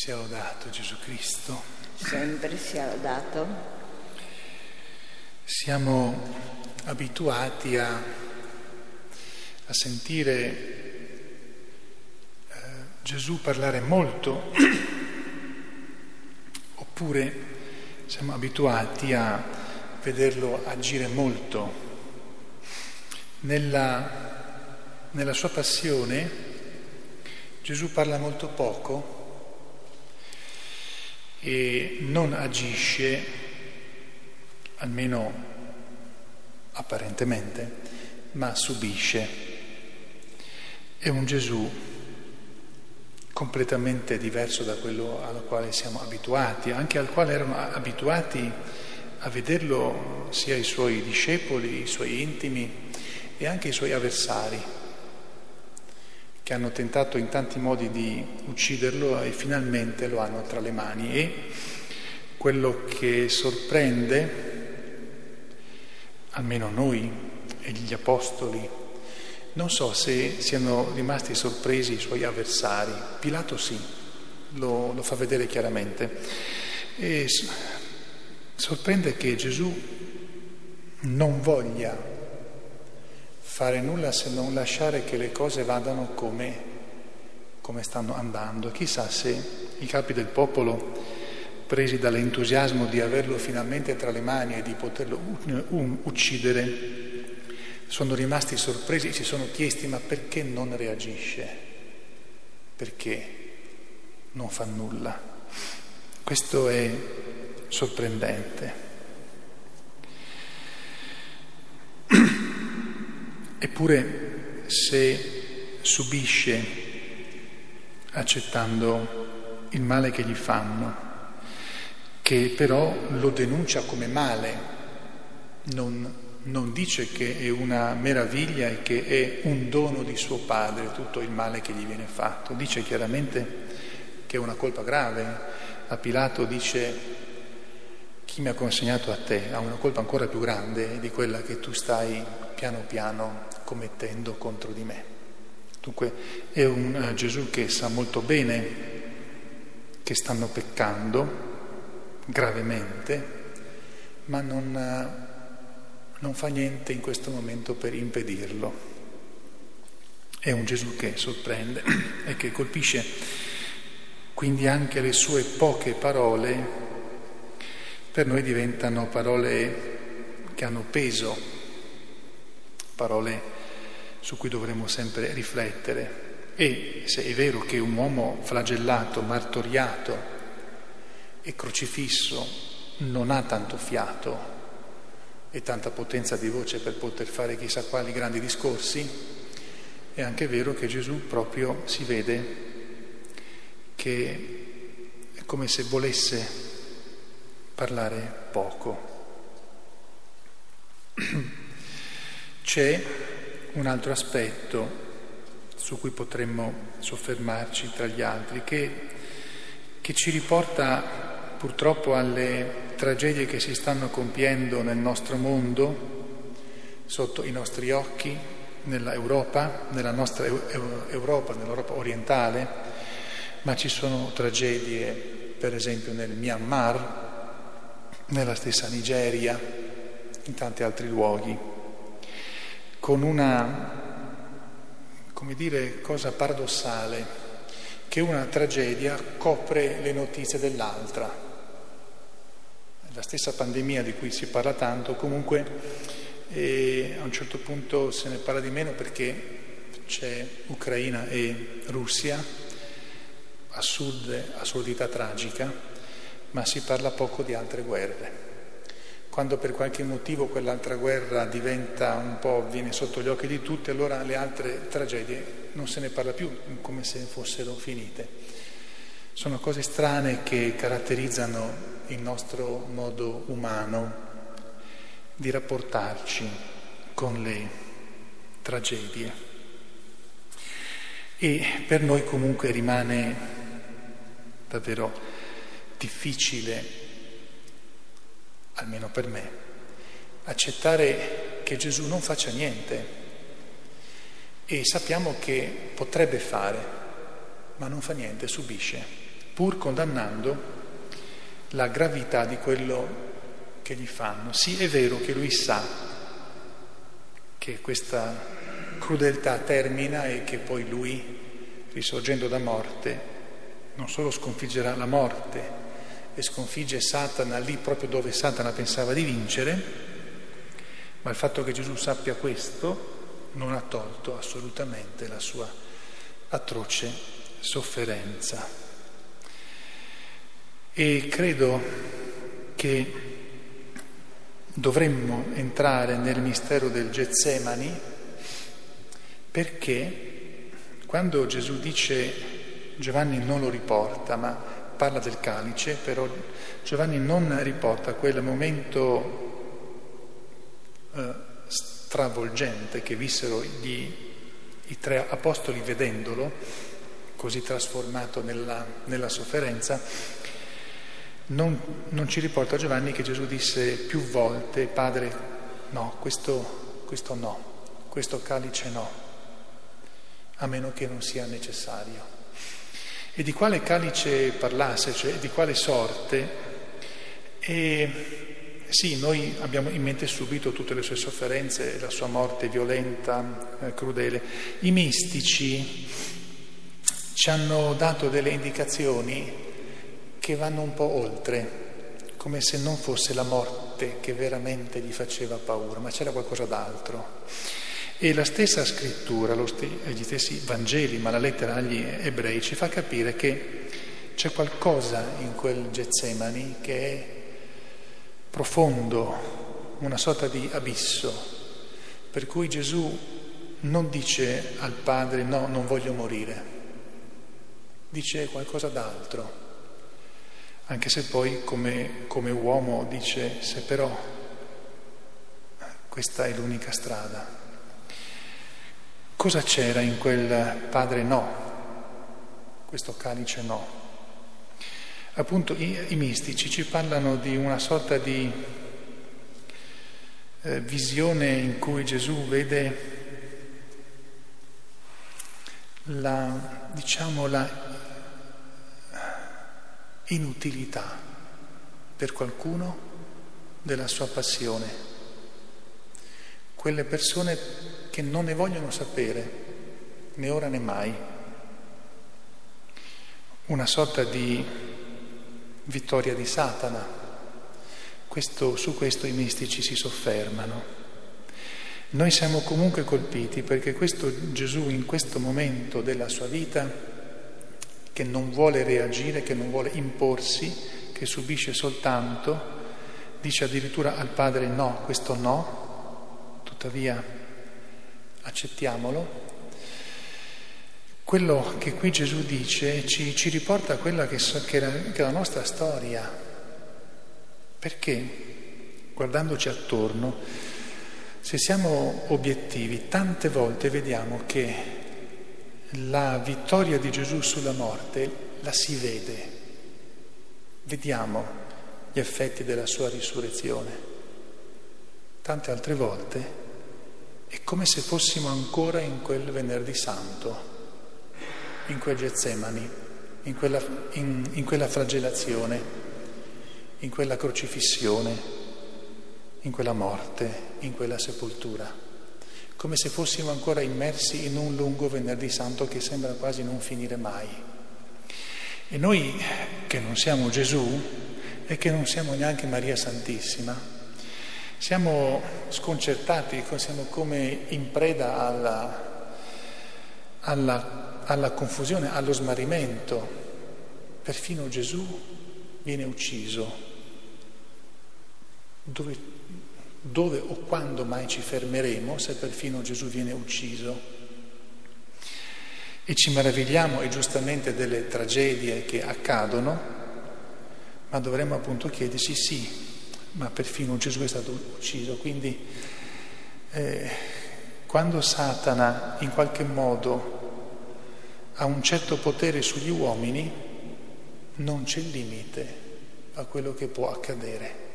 Sia lodato Gesù Cristo. Sempre sia lodato. Siamo abituati a, a sentire eh, Gesù parlare molto, oppure siamo abituati a vederlo agire molto. Nella, nella sua passione Gesù parla molto poco e non agisce, almeno apparentemente, ma subisce. È un Gesù completamente diverso da quello al quale siamo abituati, anche al quale erano abituati a vederlo sia i suoi discepoli, i suoi intimi e anche i suoi avversari che hanno tentato in tanti modi di ucciderlo e finalmente lo hanno tra le mani. E quello che sorprende, almeno noi e gli apostoli, non so se siano rimasti sorpresi i suoi avversari, Pilato sì, lo, lo fa vedere chiaramente. E sorprende che Gesù non voglia fare nulla se non lasciare che le cose vadano come, come stanno andando. Chissà se i capi del popolo, presi dall'entusiasmo di averlo finalmente tra le mani e di poterlo uccidere, sono rimasti sorpresi e si sono chiesti ma perché non reagisce? Perché non fa nulla? Questo è sorprendente. Eppure se subisce accettando il male che gli fanno, che però lo denuncia come male, non, non dice che è una meraviglia e che è un dono di suo padre tutto il male che gli viene fatto, dice chiaramente che è una colpa grave. A Pilato dice chi mi ha consegnato a te ha una colpa ancora più grande di quella che tu stai piano piano commettendo contro di me. Dunque è un uh, Gesù che sa molto bene che stanno peccando gravemente, ma non, uh, non fa niente in questo momento per impedirlo. È un Gesù che sorprende e che colpisce quindi anche le sue poche parole per noi diventano parole che hanno peso, parole su cui dovremmo sempre riflettere. E se è vero che un uomo flagellato, martoriato e crocifisso non ha tanto fiato e tanta potenza di voce per poter fare chissà quali grandi discorsi, è anche vero che Gesù proprio si vede che è come se volesse parlare poco. C'è un altro aspetto su cui potremmo soffermarci tra gli altri, che, che ci riporta purtroppo alle tragedie che si stanno compiendo nel nostro mondo, sotto i nostri occhi, nella Europa, nella nostra Europa, nell'Europa orientale, ma ci sono tragedie per esempio nel Myanmar, nella stessa Nigeria, in tanti altri luoghi con una, come dire, cosa paradossale, che una tragedia copre le notizie dell'altra. La stessa pandemia di cui si parla tanto, comunque eh, a un certo punto se ne parla di meno perché c'è Ucraina e Russia, a sud assurdità tragica, ma si parla poco di altre guerre quando per qualche motivo quell'altra guerra diventa un po', viene sotto gli occhi di tutti, allora le altre tragedie non se ne parla più, come se fossero finite. Sono cose strane che caratterizzano il nostro modo umano di rapportarci con le tragedie. E per noi comunque rimane davvero difficile almeno per me, accettare che Gesù non faccia niente e sappiamo che potrebbe fare, ma non fa niente, subisce, pur condannando la gravità di quello che gli fanno. Sì, è vero che lui sa che questa crudeltà termina e che poi lui, risorgendo da morte, non solo sconfiggerà la morte e sconfigge Satana lì proprio dove Satana pensava di vincere, ma il fatto che Gesù sappia questo non ha tolto assolutamente la sua atroce sofferenza. E credo che dovremmo entrare nel mistero del Getsemani perché quando Gesù dice Giovanni non lo riporta, ma parla del calice, però Giovanni non riporta quel momento eh, stravolgente che vissero gli, i tre apostoli vedendolo, così trasformato nella, nella sofferenza, non, non, ci riporta Giovanni che Gesù disse più volte, Padre, no, questo, questo no, questo calice no, a meno che non sia necessario. E di quale calice parlasse, cioè di quale sorte? E sì, noi abbiamo in mente subito tutte le sue sofferenze, la sua morte violenta, eh, crudele. I mistici ci hanno dato delle indicazioni che vanno un po' oltre, come se non fosse la morte che veramente gli faceva paura, ma c'era qualcosa d'altro. E la stessa scrittura, gli stessi Vangeli, ma la lettera agli ebrei ci fa capire che c'è qualcosa in quel Getsemani che è profondo, una sorta di abisso, per cui Gesù non dice al Padre no, non voglio morire, dice qualcosa d'altro, anche se poi come, come uomo dice se però questa è l'unica strada. Cosa c'era in quel padre no? Questo calice no. Appunto i, i mistici ci parlano di una sorta di eh, visione in cui Gesù vede la, diciamo, la inutilità per qualcuno della sua passione. Quelle persone che non ne vogliono sapere, né ora né mai. Una sorta di vittoria di Satana. Questo, su questo i mistici si soffermano. Noi siamo comunque colpiti perché questo Gesù in questo momento della sua vita, che non vuole reagire, che non vuole imporsi, che subisce soltanto, dice addirittura al Padre no, questo no, tuttavia accettiamolo. Quello che qui Gesù dice ci, ci riporta a quella che, che, la, che è la nostra storia. Perché, guardandoci attorno, se siamo obiettivi, tante volte vediamo che la vittoria di Gesù sulla morte la si vede, vediamo gli effetti della sua risurrezione. Tante altre volte è come se fossimo ancora in quel venerdì santo, in quel Getsemani, in quella, in, in quella flagellazione, in quella crocifissione, in quella morte, in quella sepoltura, come se fossimo ancora immersi in un lungo venerdì santo che sembra quasi non finire mai. E noi che non siamo Gesù e che non siamo neanche Maria Santissima, siamo sconcertati, siamo come in preda alla, alla, alla confusione, allo smarrimento. Perfino Gesù viene ucciso. Dove, dove o quando mai ci fermeremo se perfino Gesù viene ucciso? E ci meravigliamo e giustamente delle tragedie che accadono, ma dovremmo appunto chiederci sì, ma perfino Gesù è stato ucciso. Quindi eh, quando Satana in qualche modo ha un certo potere sugli uomini, non c'è limite a quello che può accadere.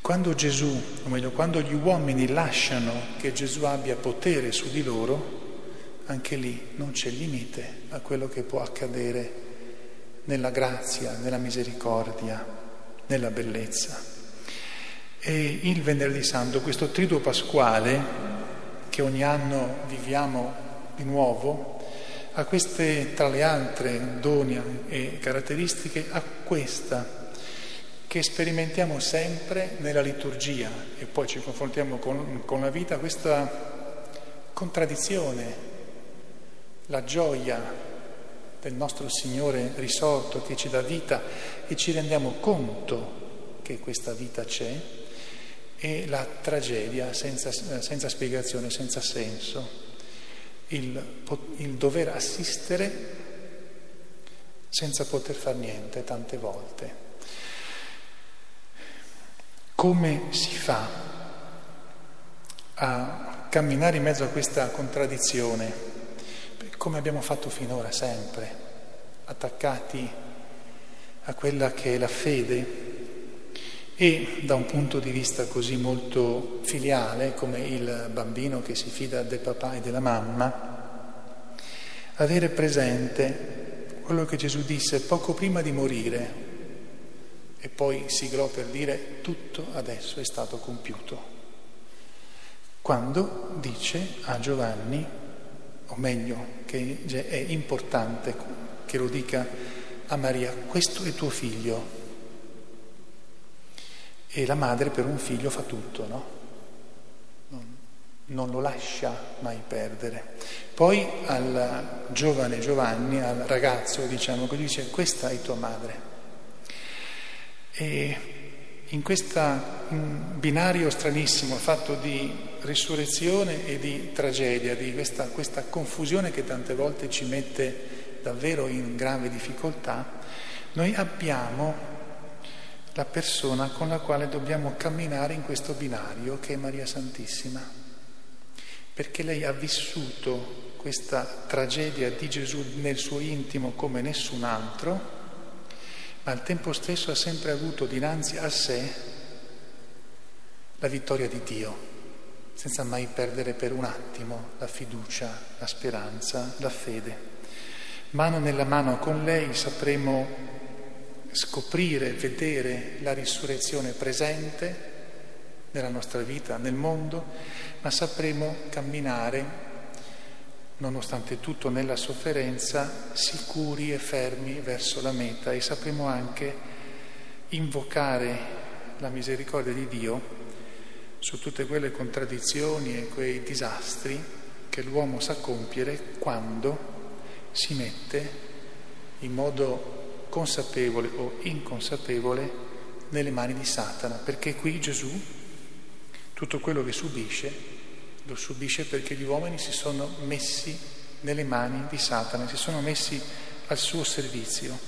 Quando Gesù, o meglio, quando gli uomini lasciano che Gesù abbia potere su di loro, anche lì non c'è limite a quello che può accadere nella grazia, nella misericordia, nella bellezza. E il venerdì santo, questo triduo pasquale che ogni anno viviamo di nuovo, ha queste, tra le altre doni e caratteristiche, ha questa che sperimentiamo sempre nella liturgia e poi ci confrontiamo con, con la vita, questa contraddizione, la gioia del nostro Signore risorto che ci dà vita e ci rendiamo conto che questa vita c'è e la tragedia senza, senza spiegazione, senza senso il, il dover assistere senza poter fare niente tante volte. Come si fa a camminare in mezzo a questa contraddizione? Come abbiamo fatto finora sempre, attaccati a quella che è la fede e da un punto di vista così molto filiale come il bambino che si fida del papà e della mamma, avere presente quello che Gesù disse poco prima di morire e poi siglò per dire tutto adesso è stato compiuto. Quando dice a Giovanni, o meglio che è importante che lo dica a Maria, questo è tuo figlio, e la madre per un figlio fa tutto, no? Non, lo lascia mai perdere. Poi al giovane Giovanni, al ragazzo, diciamo così, dice questa è tua madre. E in questo binario stranissimo fatto di risurrezione e di tragedia, di questa, questa confusione che tante volte ci mette davvero in grave difficoltà, noi abbiamo la persona con la quale dobbiamo camminare in questo binario che è Maria Santissima, perché lei ha vissuto questa tragedia di Gesù nel suo intimo come nessun altro, ma al tempo stesso ha sempre avuto dinanzi a sé la vittoria di Dio, senza mai perdere per un attimo la fiducia, la speranza, la fede. Mano nella mano con lei sapremo scoprire, vedere la risurrezione presente nella nostra vita, nel mondo, ma sapremo camminare, nonostante tutto, nella sofferenza, sicuri e fermi verso la meta e sapremo anche invocare la misericordia di Dio su tutte quelle contraddizioni e quei disastri che l'uomo sa compiere quando si mette in modo consapevole o inconsapevole nelle mani di Satana, perché qui Gesù tutto quello che subisce lo subisce perché gli uomini si sono messi nelle mani di Satana, si sono messi al suo servizio.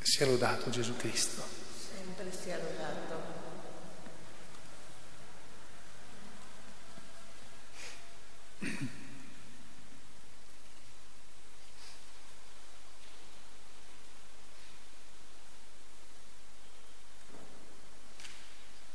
Sia lodato Gesù Cristo. Sempre sia lodato.